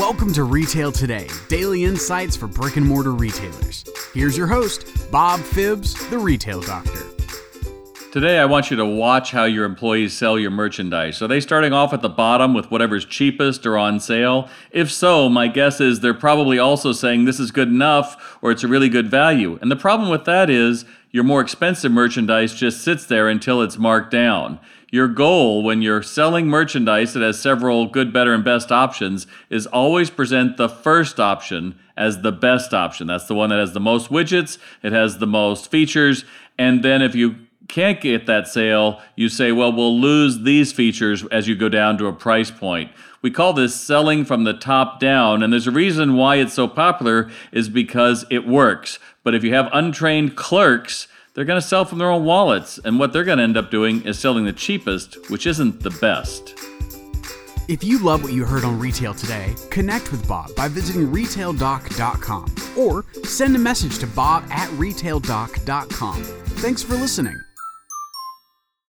Welcome to Retail Today, daily insights for brick and mortar retailers. Here's your host, Bob Phibbs, the Retail Doctor. Today, I want you to watch how your employees sell your merchandise. Are they starting off at the bottom with whatever's cheapest or on sale? If so, my guess is they're probably also saying this is good enough or it's a really good value. And the problem with that is your more expensive merchandise just sits there until it's marked down. Your goal when you're selling merchandise that has several good, better, and best options is always present the first option as the best option. That's the one that has the most widgets, it has the most features, and then if you can't get that sale, you say, well, we'll lose these features as you go down to a price point. We call this selling from the top down, and there's a reason why it's so popular is because it works. But if you have untrained clerks, they're going to sell from their own wallets, and what they're going to end up doing is selling the cheapest, which isn't the best. If you love what you heard on Retail today, connect with Bob by visiting retaildoc.com or send a message to bob at retaildoc.com. Thanks for listening.